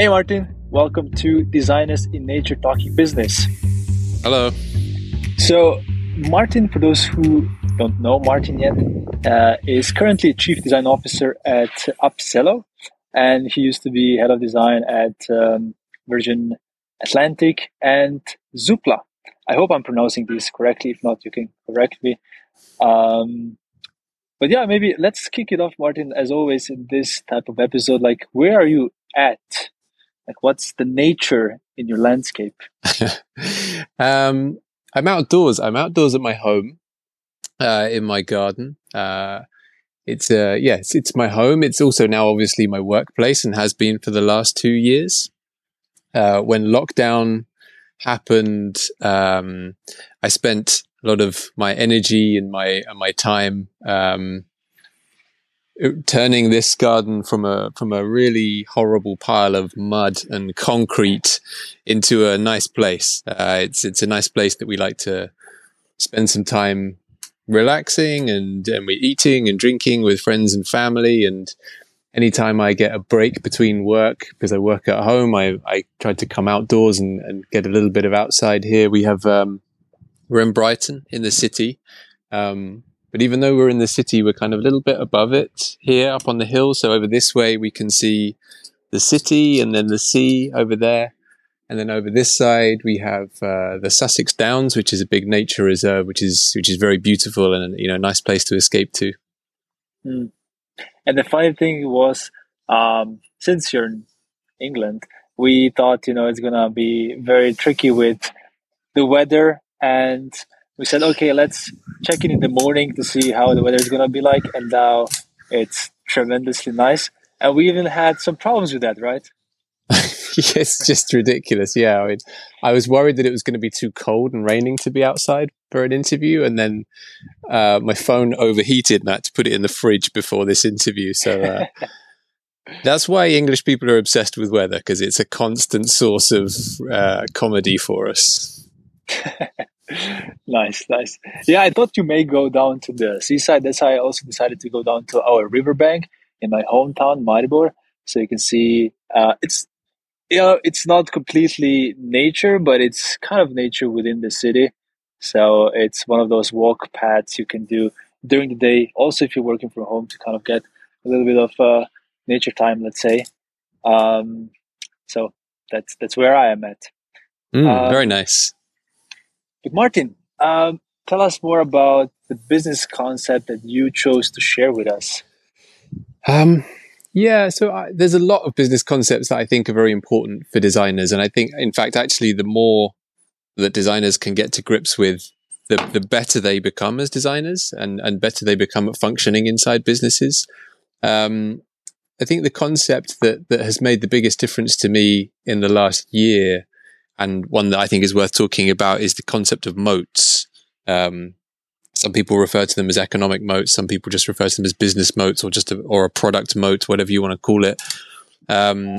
Hey, Martyn. Welcome to Designers in Nature Talking Business. Hello. So, Martyn, for those who don't know Martyn yet, uh, is currently Chief Design Officer at Upzelo, and he used to be Head of Design at um, Virgin Atlantic and Zoopla. I hope I'm pronouncing these correctly. If not, you can correct me. Um, but yeah, maybe let's kick it off, Martyn. As always in this type of episode, like where are you at? Like, what's the nature in your landscape? um, I'm outdoors. I'm outdoors at my home, uh, in my garden. Uh, it's uh, yes, it's my home. It's also now obviously my workplace and has been for the last two years. Uh, when lockdown happened, um, I spent a lot of my energy and my and my time um, turning this garden from a from a really horrible pile of mud and concrete into a nice place. Uh, it's it's a nice place that we like to spend some time relaxing and and we eating and drinking with friends and family. And anytime I get a break between work because I work at home I, I try to come outdoors and, and get a little bit of outside here. We have um, we're in Brighton in the city. Um, but even though we're in the city, we're kind of a little bit above it here up on the hill. So over this way, we can see the city and then the sea over there. And then over this side, we have uh, the Sussex Downs, which is a big nature reserve, which is which is very beautiful and you know a nice place to escape to. Mm. And the funny thing was, um, since you're in England, we thought you know it's gonna be very tricky with the weather and we said, okay, let's check in in the morning to see how the weather is going to be like. And now it's tremendously nice. And we even had some problems with that, right? it's just ridiculous. Yeah. I mean, I was worried that it was going to be too cold and raining to be outside for an interview. And then uh, my phone overheated and I had to put it in the fridge before this interview. So, uh, That's why English people are obsessed with weather because it's a constant source of uh, comedy for us. nice, nice. Yeah, I thought you may go down to the seaside. That's why I also decided to go down to our riverbank in my hometown, Maribor. So you can see uh, it's you know it's not completely nature, but it's kind of nature within the city. So it's one of those walk paths you can do during the day. Also, if you're working from home, to kind of get a little bit of uh, nature time, let's say. Um, so that's that's where I am at. Mm, uh, very nice. But Martyn, um, tell us more about the business concept that you chose to share with us. Um, yeah, so I, there's a lot of business concepts that I think are very important for designers, and I think, in fact, actually, the more that designers can get to grips with, the the better they become as designers, and and better they become at functioning inside businesses. Um, I think the concept that that has made the biggest difference to me in the last year and one that I think is worth talking about is the concept of moats. Um, some people refer to them as economic moats. Some people just refer to them as business moats or just a, or a product moat, whatever you want to call it. Um,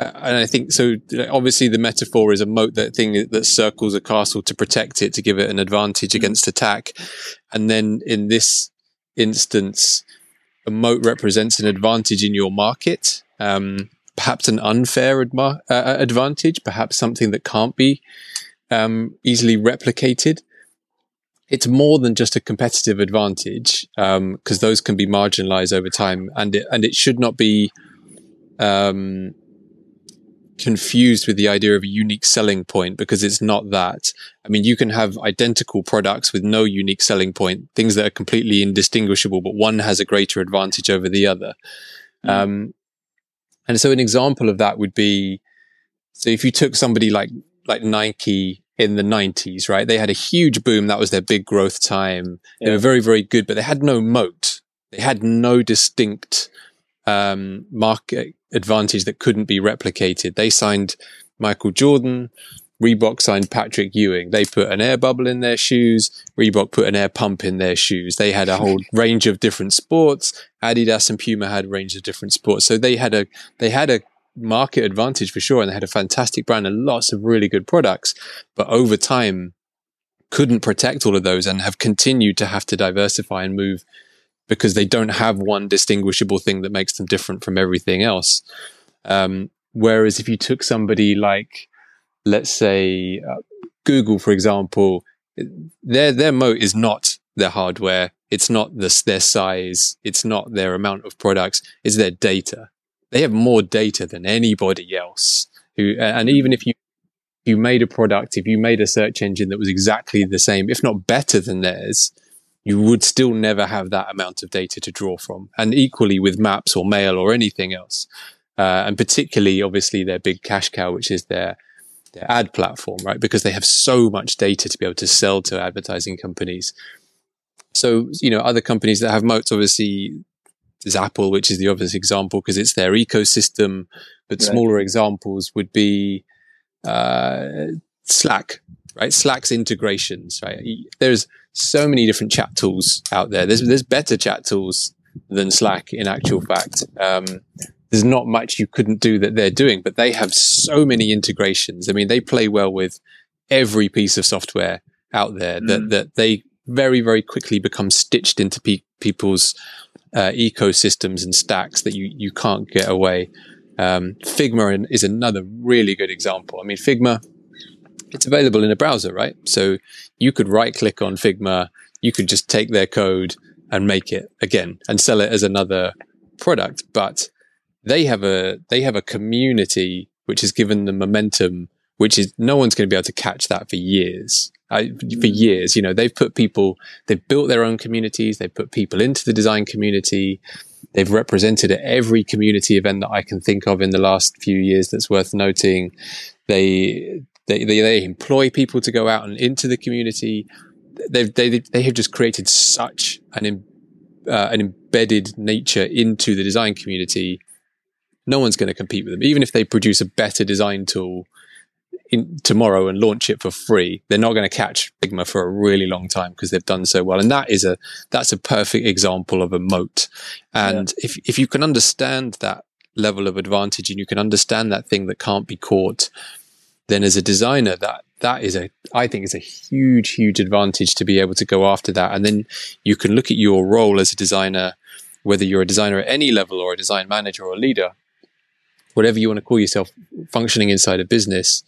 and I think so. Obviously, the metaphor is a moat that thing that circles a castle to protect it, to give it an advantage against attack. And then in this instance, a moat represents an advantage in your market. Um, perhaps an unfair adma- uh, uh, advantage, perhaps something that can't be um, easily replicated. It's more than just a competitive advantage because um, those can be marginalized over time, and it, and it should not be um, confused with the idea of a unique selling point because it's not that. I mean, you can have identical products with no unique selling point, things that are completely indistinguishable, but one has a greater advantage over the other. Mm. Um, and so an example of that would be, so if you took somebody like, like Nike in the 90s, right? They had a huge boom. That was their big growth time. Yeah. They were very, very good, but they had no moat. They had no distinct, um, market advantage that couldn't be replicated. They signed Michael Jordan. Reebok signed Patrick Ewing. They put an air bubble in their shoes. Reebok put an air pump in their shoes. They had a whole range of different sports. Adidas and Puma had a range of different sports. So they had a, they had a market advantage for sure. And they had a fantastic brand and lots of really good products. But over time, couldn't protect all of those and have continued to have to diversify and move because they don't have one distinguishable thing that makes them different from everything else. Um, whereas if you took somebody like, let's say, uh, Google, for example, their their moat is not their hardware, it's not the, their size, it's not their amount of products, it's their data. They have more data than anybody else. Who, and even if you you made a product, if you made a search engine that was exactly the same, if not better than theirs, you would still never have that amount of data to draw from. And equally with maps or mail or anything else. Uh, and particularly, obviously, their big cash cow, which is their their ad platform, right? Because they have so much data to be able to sell to advertising companies. So, you know, other companies that have moats, obviously, there's Apple, which is the obvious example because it's their ecosystem. But right. smaller examples would be uh, Slack, right? Slack's integrations, right? There's so many different chat tools out there. There's there's better chat tools than Slack in actual fact. Um, there's not much you couldn't do that they're doing, but they have so many integrations. I mean, they play well with every piece of software out there mm. that that they very very quickly become stitched into pe- people's uh, ecosystems and stacks that you you can't get away. Um, Figma is another really good example. I mean, Figma it's available in a browser, right? So you could right click on Figma, you could just take their code and make it again and sell it as another product. But they have a they have a community which has given them momentum, which is no one's going to be able to catch that for years. for mm. years, you know, they've put people, they've built their own communities, they've put people into the design community, they've represented at every community event that I can think of in the last few years that's worth noting. They they, they, they employ people to go out and into the community. They've, they, they have just created such an, uh, an embedded nature into the design community. No one's going to compete with them. Even if they produce a better design tool in, tomorrow and launch it for free, they're not going to catch Figma for a really long time because they've done so well. And that is a, that's a perfect example of a moat. And yeah. if, if you can understand that level of advantage and you can understand that thing that can't be caught then as a designer, that that is a I think is a huge, huge advantage to be able to go after that. And then you can look at your role as a designer, whether you're a designer at any level or a design manager or a leader, whatever you want to call yourself, functioning inside a business.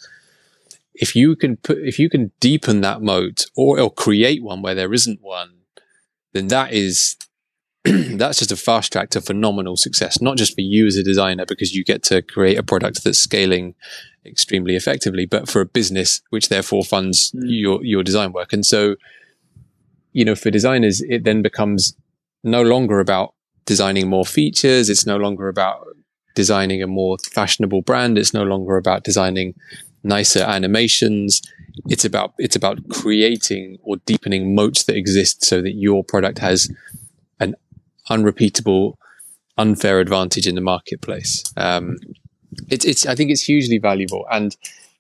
If you can put, if you can deepen that moat or, or create one where there isn't one, then that is that's just a fast track to phenomenal success, not just for you as a designer, because you get to create a product that's scaling extremely effectively, but for a business, which therefore funds mm. your, your design work. And so, you know, for designers, it then becomes no longer about designing more features. It's no longer about designing a more fashionable brand. It's no longer about designing nicer animations. It's about, it's about creating or deepening moats that exist so that your product has an unrepeatable, unfair advantage in the marketplace. Um, it's, it's, I think it's hugely valuable. And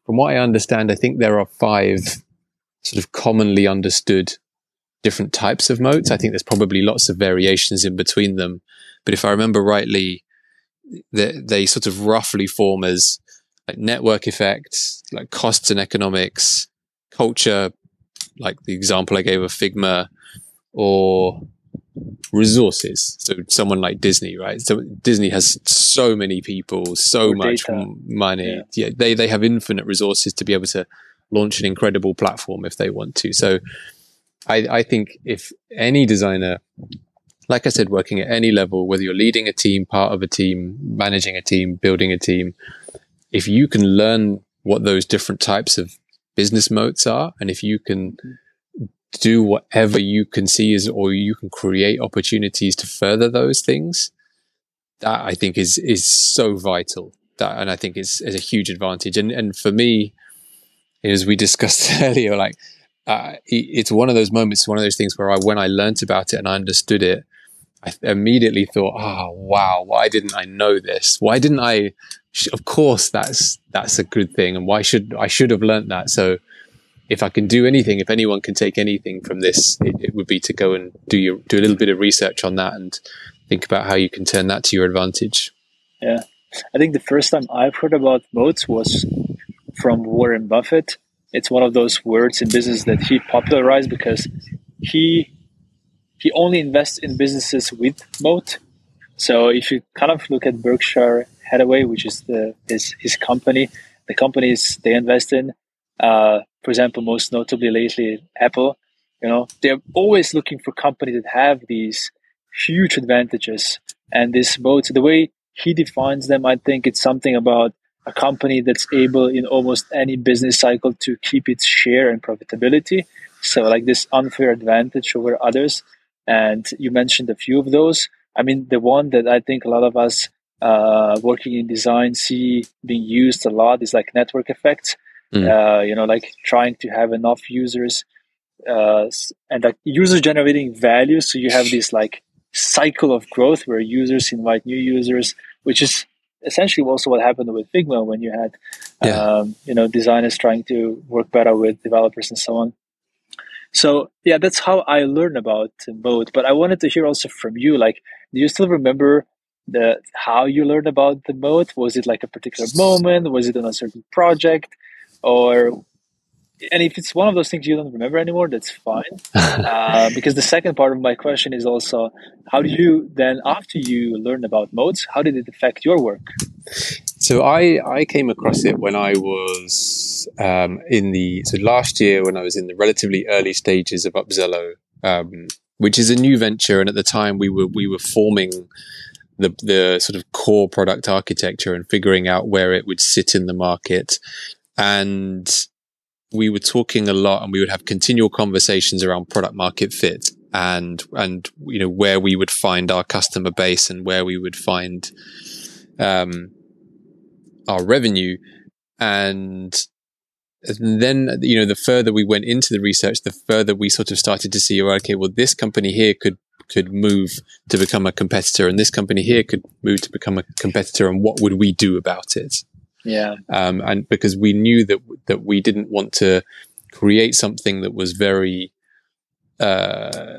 from what I understand, I think there are five sort of commonly understood different types of moats. I think there's probably lots of variations in between them. But if I remember rightly, they, they sort of roughly form as like network effects, like costs and economics, culture, like the example I gave of Figma, or resources. So someone like Disney, right? So Disney has so many people, so much data. money. Yeah. yeah. they they have infinite resources to be able to launch an incredible platform if they want to. So I, I think if any designer, like I said, working at any level, whether you're leading a team, part of a team, managing a team, building a team, if you can learn what those different types of business moats are, and if you can do whatever you can see is, or you can create opportunities to further those things. That I think is, is so vital. That, and I think is, is a huge advantage. And, and for me, as we discussed earlier, like, uh, it's one of those moments, one of those things where I, when I learned about it and I understood it, I immediately thought, oh, wow, why didn't I know this? Why didn't I? Of course, that's, that's a good thing. And why should, I should have learned that. So if I can do anything, if anyone can take anything from this, it, it, would be to go and do your do a little bit of research on that and think about how you can turn that to your advantage. Yeah, I think the first time I've heard about moats was from Warren Buffett. It's one of those words in business that he popularized because he he only invests in businesses with moat. So if you kind of look at Berkshire Hathaway, which is the his his company, the companies they invest in. Uh, for example, most notably lately, Apple. You know, they're always looking for companies that have these huge advantages and this moat. The way he defines them, I think it's something about a company that's able in almost any business cycle to keep its share and profitability. So, like this unfair advantage over others. And you mentioned a few of those. I mean, the one that I think a lot of us uh, working in design see being used a lot is like network effects. Mm. Uh, you know, like trying to have enough users uh, and like users generating value. So you have this like cycle of growth where users invite new users, which is essentially also what happened with Figma when you had, yeah. um, you know, designers trying to work better with developers and so on. So yeah, that's how I learned about both. But I wanted to hear also from you, like, do you still remember the how you learned about the moat? Was it like a particular moment? Was it on a certain project? Or and if it's one of those things you don't remember anymore, that's fine. uh, because the second part of my question is also, how did you then, after you learn about moats, how did it affect your work? So I I came across it when I was um, in the so last year when I was in the relatively early stages of Upzelo, um, which is a new venture, and at the time we were we were forming the the sort of core product architecture and figuring out where it would sit in the market, and we were talking a lot, and we would have continual conversations around product market fit and and you know where we would find our customer base and where we would find um, our revenue. And then you know the further we went into the research the further we sort of started to see oh, okay well this company here could could move to become a competitor and this company here could move to become a competitor and what would we do about it? Yeah. Um, and because we knew that that we didn't want to create something that was very uh,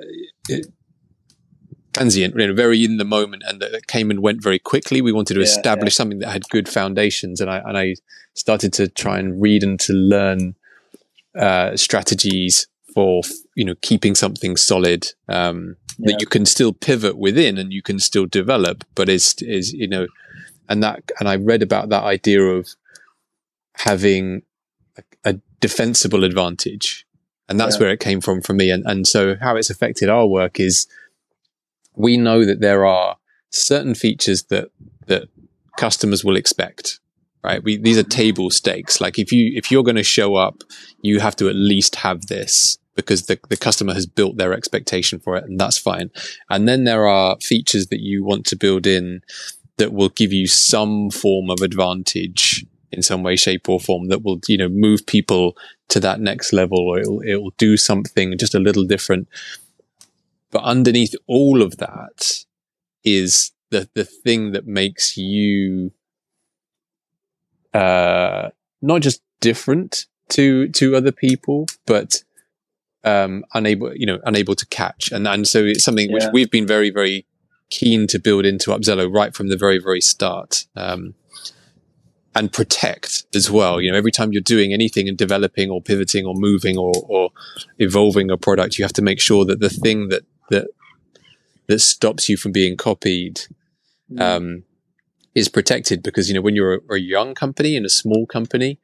transient, you know, very in the moment, and that came and went very quickly. We wanted to yeah, establish yeah. something that had good foundations, and I and I started to try and read and to learn uh, strategies for you know keeping something solid um, yeah. that you can still pivot within and you can still develop, but is is you know, and that and I read about that idea of having a, a defensible advantage. And that's where it came from for me. And, and so how it's affected our work is we know that there are certain features that that customers will expect right? We, these are table stakes. Like if you if you're going to show up you have to at least have this because the, the customer has built their expectation for it and that's fine. And then there are features that you want to build in that will give you some form of advantage in some way shape or form that will you know move people to that next level or it'll, it'll do something just a little different but underneath all of that is the, the thing that makes you uh, not just different to to other people, but um, unable, you know, unable to catch. And and so it's something yeah. which we've been very, very keen to build into Upzelo right from the very, very start. Um, and protect as well. You know, every time you're doing anything and developing or pivoting or moving or, or evolving a product, you have to make sure that the thing that that that stops you from being copied mm. um, is protected because you know when you're a, a, young company and a small company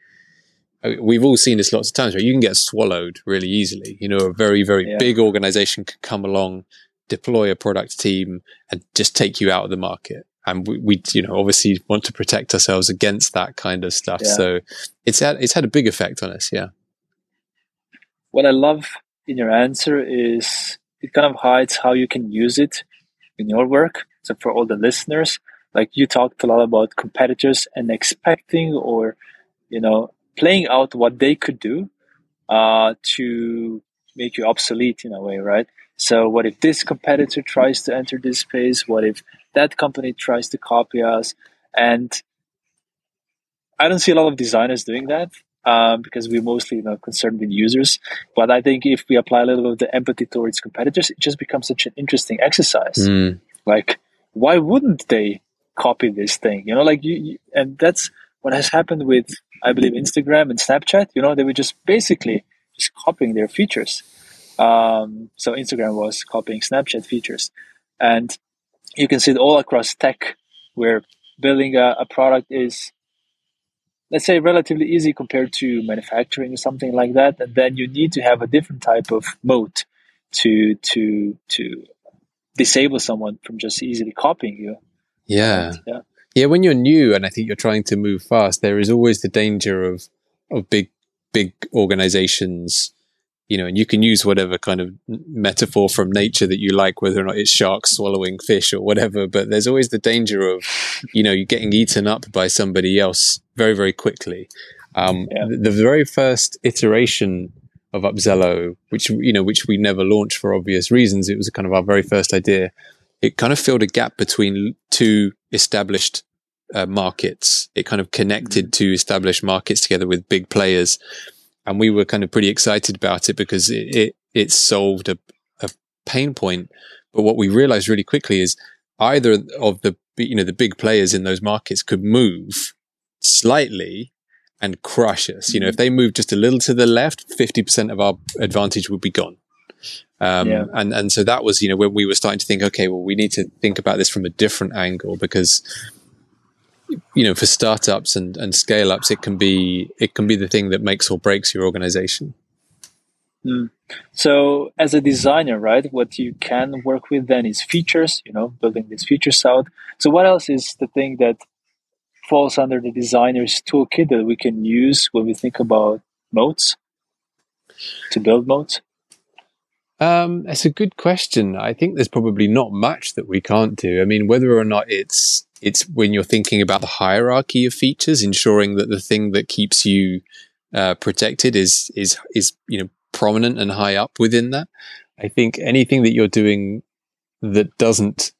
uh, we've all seen this lots of times where you can get swallowed really easily you know a very very yeah. big organization could come along deploy a product team and just take you out of the market and we, we you know obviously want to protect ourselves against that kind of stuff yeah. so it's had it's had a big effect on us yeah what i love in your answer is it kind of hides how you can use it in your work. So for all the listeners, like you talked a lot about competitors and expecting or, you know, playing out what they could do uh, to make you obsolete in a way, right? So what if this competitor tries to enter this space? What if that company tries to copy us? And I don't see a lot of designers doing that um, because we're mostly you know, concerned with users. But I think if we apply a little bit of the empathy towards competitors, it just becomes such an interesting exercise. Mm. Like, why wouldn't they copy this thing? You know, like you, you, and that's what has happened with, I believe, Instagram and Snapchat. You know, they were just basically just copying their features. Um, so Instagram was copying Snapchat features, and you can see it all across tech, where building a, a product is let's say relatively easy compared to manufacturing or something like that and then you need to have a different type of moat to to to disable someone from just easily copying you. Yeah. And, yeah. Yeah when you're new and i think you're trying to move fast there is always the danger of of big big organizations you know, and you can use whatever kind of metaphor from nature that you like, whether or not it's sharks swallowing fish or whatever. But there's always the danger of, you know, you getting eaten up by somebody else very, very quickly. Um, yeah. the, the, very first iteration of Upzelo, which you know, which we never launched for obvious reasons, it was kind of our very first idea. It kind of filled a gap between two established uh, markets. It kind of connected mm-hmm. two established markets together with big players and we were kind of pretty excited about it because it it, it solved a, a pain point. But what we realized really quickly is either of the you know the big players in those markets could move slightly and crush us. You know, if they move just a little to the left, fifty percent of our advantage would be gone. Um, yeah. and, and so that was, you know, when we were starting to think, okay, well, we need to think about this from a different angle because you know, for startups and, and scale ups, it can be it can be the thing that makes or breaks your organization. Mm. So, as a designer, right, what you can work with then is features. You know, building these features out. So, what else is the thing that falls under the designer's toolkit that we can use when we think about modes to build moats? Um, it's a good question. I think there's probably not much that we can't do. I mean, whether or not it's it's when you're thinking about the hierarchy of features, ensuring that the thing that keeps you uh, protected is is is you know prominent and high up within that. I think anything that you're doing that doesn't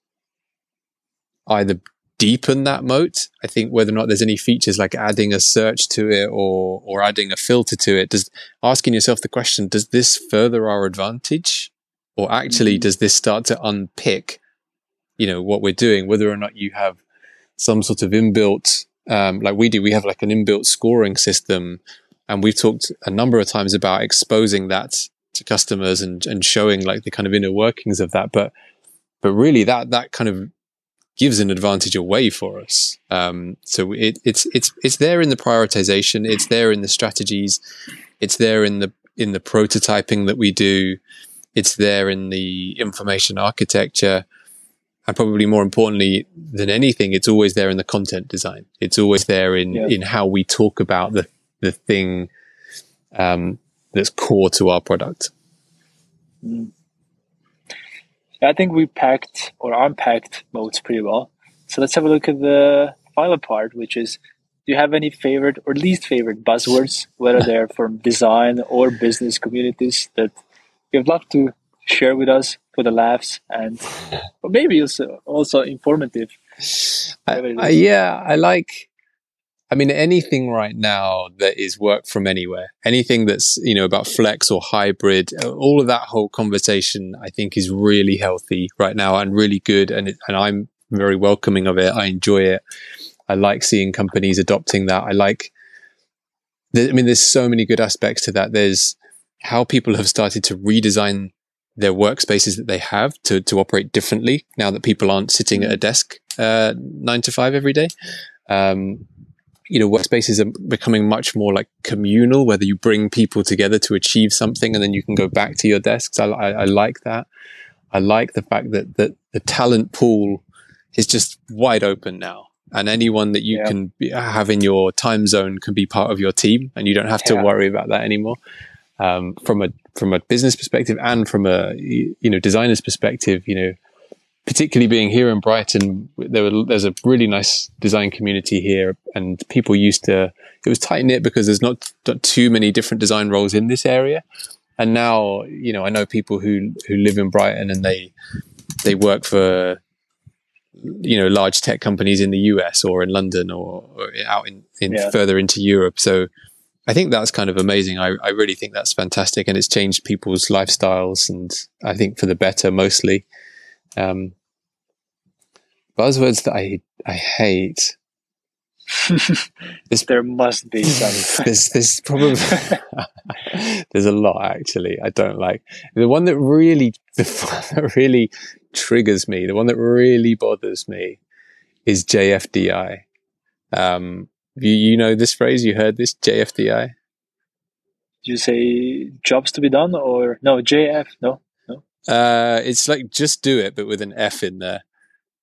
either deepen that moat. I think whether or not there's any features like adding a search to it or or adding a filter to it, does asking yourself the question, does this further our advantage? Or actually mm-hmm. does this start to unpick, you know, what we're doing, whether or not you have some sort of inbuilt, um, like we do, we have like an inbuilt scoring system. And we've talked a number of times about exposing that to customers and, and showing like the kind of inner workings of that. But, but really that, that kind of gives an advantage away for us. Um, so it, it's, it's, it's there in the prioritization. It's there in the strategies. It's there in the, in the prototyping that we do. It's there in the information architecture and probably more importantly than anything, it's always there in the content design. It's always there in yeah. in how we talk about the the thing um, that's core to our product. Mm. I think we packed or unpacked moats pretty well. So let's have a look at the final part, which is do you have any favorite or least favorite buzzwords, whether they're from design or business communities that you'd love to share with us for the laughs and maybe also also informative. I, I, yeah, I like. I mean, anything right now that is work from anywhere, anything that's you know about flex or hybrid, all of that whole conversation, I think is really healthy right now and really good, and and I'm very welcoming of it. I enjoy it. I like seeing companies adopting that. I like. I mean, there's so many good aspects to that. There's how people have started to redesign their workspaces that they have to, to operate differently now that people aren't sitting at a desk uh, nine to five every day. Um, you know, workspaces are becoming much more like communal, whether you bring people together to achieve something and then you can go back to your desks. I, I, I like that. I like the fact that, that the talent pool is just wide open now. And anyone that you yeah. can be, have in your time zone can be part of your team and you don't have to yeah. worry about that anymore um, from a from a business perspective and from a you know designer's perspective. You know, particularly being here in Brighton, there were, there's a really nice design community here, and people used to. It was tight knit because there's not, not too many different design roles in this area, and now you know I know people who who live in Brighton and they they work for you know large tech companies in the US or in London or, or out in, in yeah. further into Europe. So I think that's kind of amazing. I, I really think that's fantastic, and it's changed people's lifestyles, and I think for the better mostly. Um, buzzwords that I I hate. this, there must be some. there's, there's probably there's a lot actually. I don't like the one that really the one that really triggers me. The one that really bothers me is JFDI. Um, you, you know this phrase? You heard this JFDI? you say jobs to be done or no JF? No, no. Uh, it's like just do it, but with an F in there.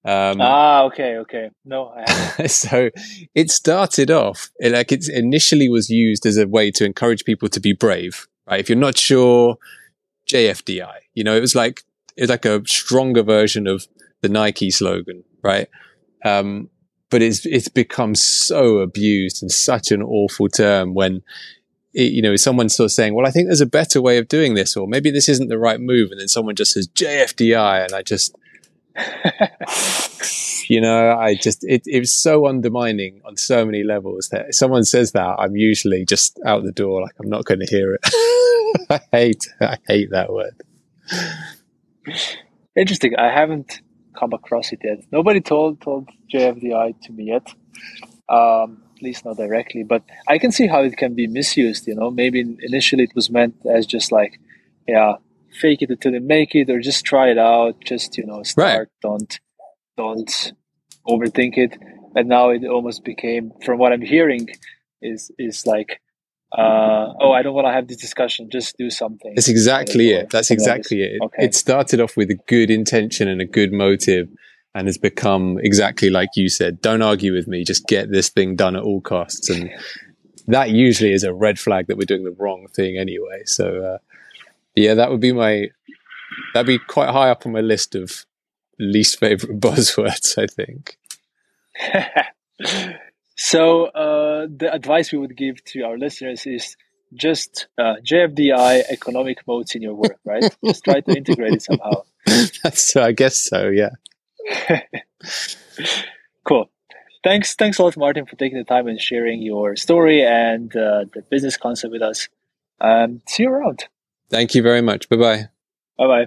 Um, ah, okay, okay. No, so it started off like it initially was used as a way to encourage people to be brave. Right? If you're not sure, JFDI. You know, it was like it was like a stronger version of the Nike slogan, right? Um, but it's it's become so abused and such an awful term when it, you know someone's sort of saying, "Well, I think there's a better way of doing this," or maybe this isn't the right move, and then someone just says JFDI, and I just you know, I just it, it was so undermining on so many levels that if someone says that, I'm usually just out the door, like I'm not going to hear it. I hate I hate that word. Interesting. I haven't come across it yet. Nobody told told JFDI to me yet. Um, at least not directly, but I can see how it can be misused. You know, maybe initially it was meant as just like, yeah, fake it until you make it, or just try it out. Just you know, start. Right. Don't don't overthink it. And now it almost became, from what I'm hearing, is is like, uh, oh, I don't want to have this discussion. Just do something. That's exactly it. That's exactly it. Okay. It started off with a good intention and a good motive, and has become exactly like you said. Don't argue with me. Just get this thing done at all costs. And that usually is a red flag that we're doing the wrong thing anyway. So, uh, yeah, that would be my that'd be quite high up on my list of least favorite buzzwords. I think. so uh, the advice we would give to our listeners is just uh, JFDI economic moats in your work, right? just try to integrate it somehow. That's, so I guess so. Yeah. cool. Thanks, thanks a lot, Martyn, for taking the time and sharing your story and uh, the business concept with us. Um, see you around. Thank you very much. Bye bye. Bye bye.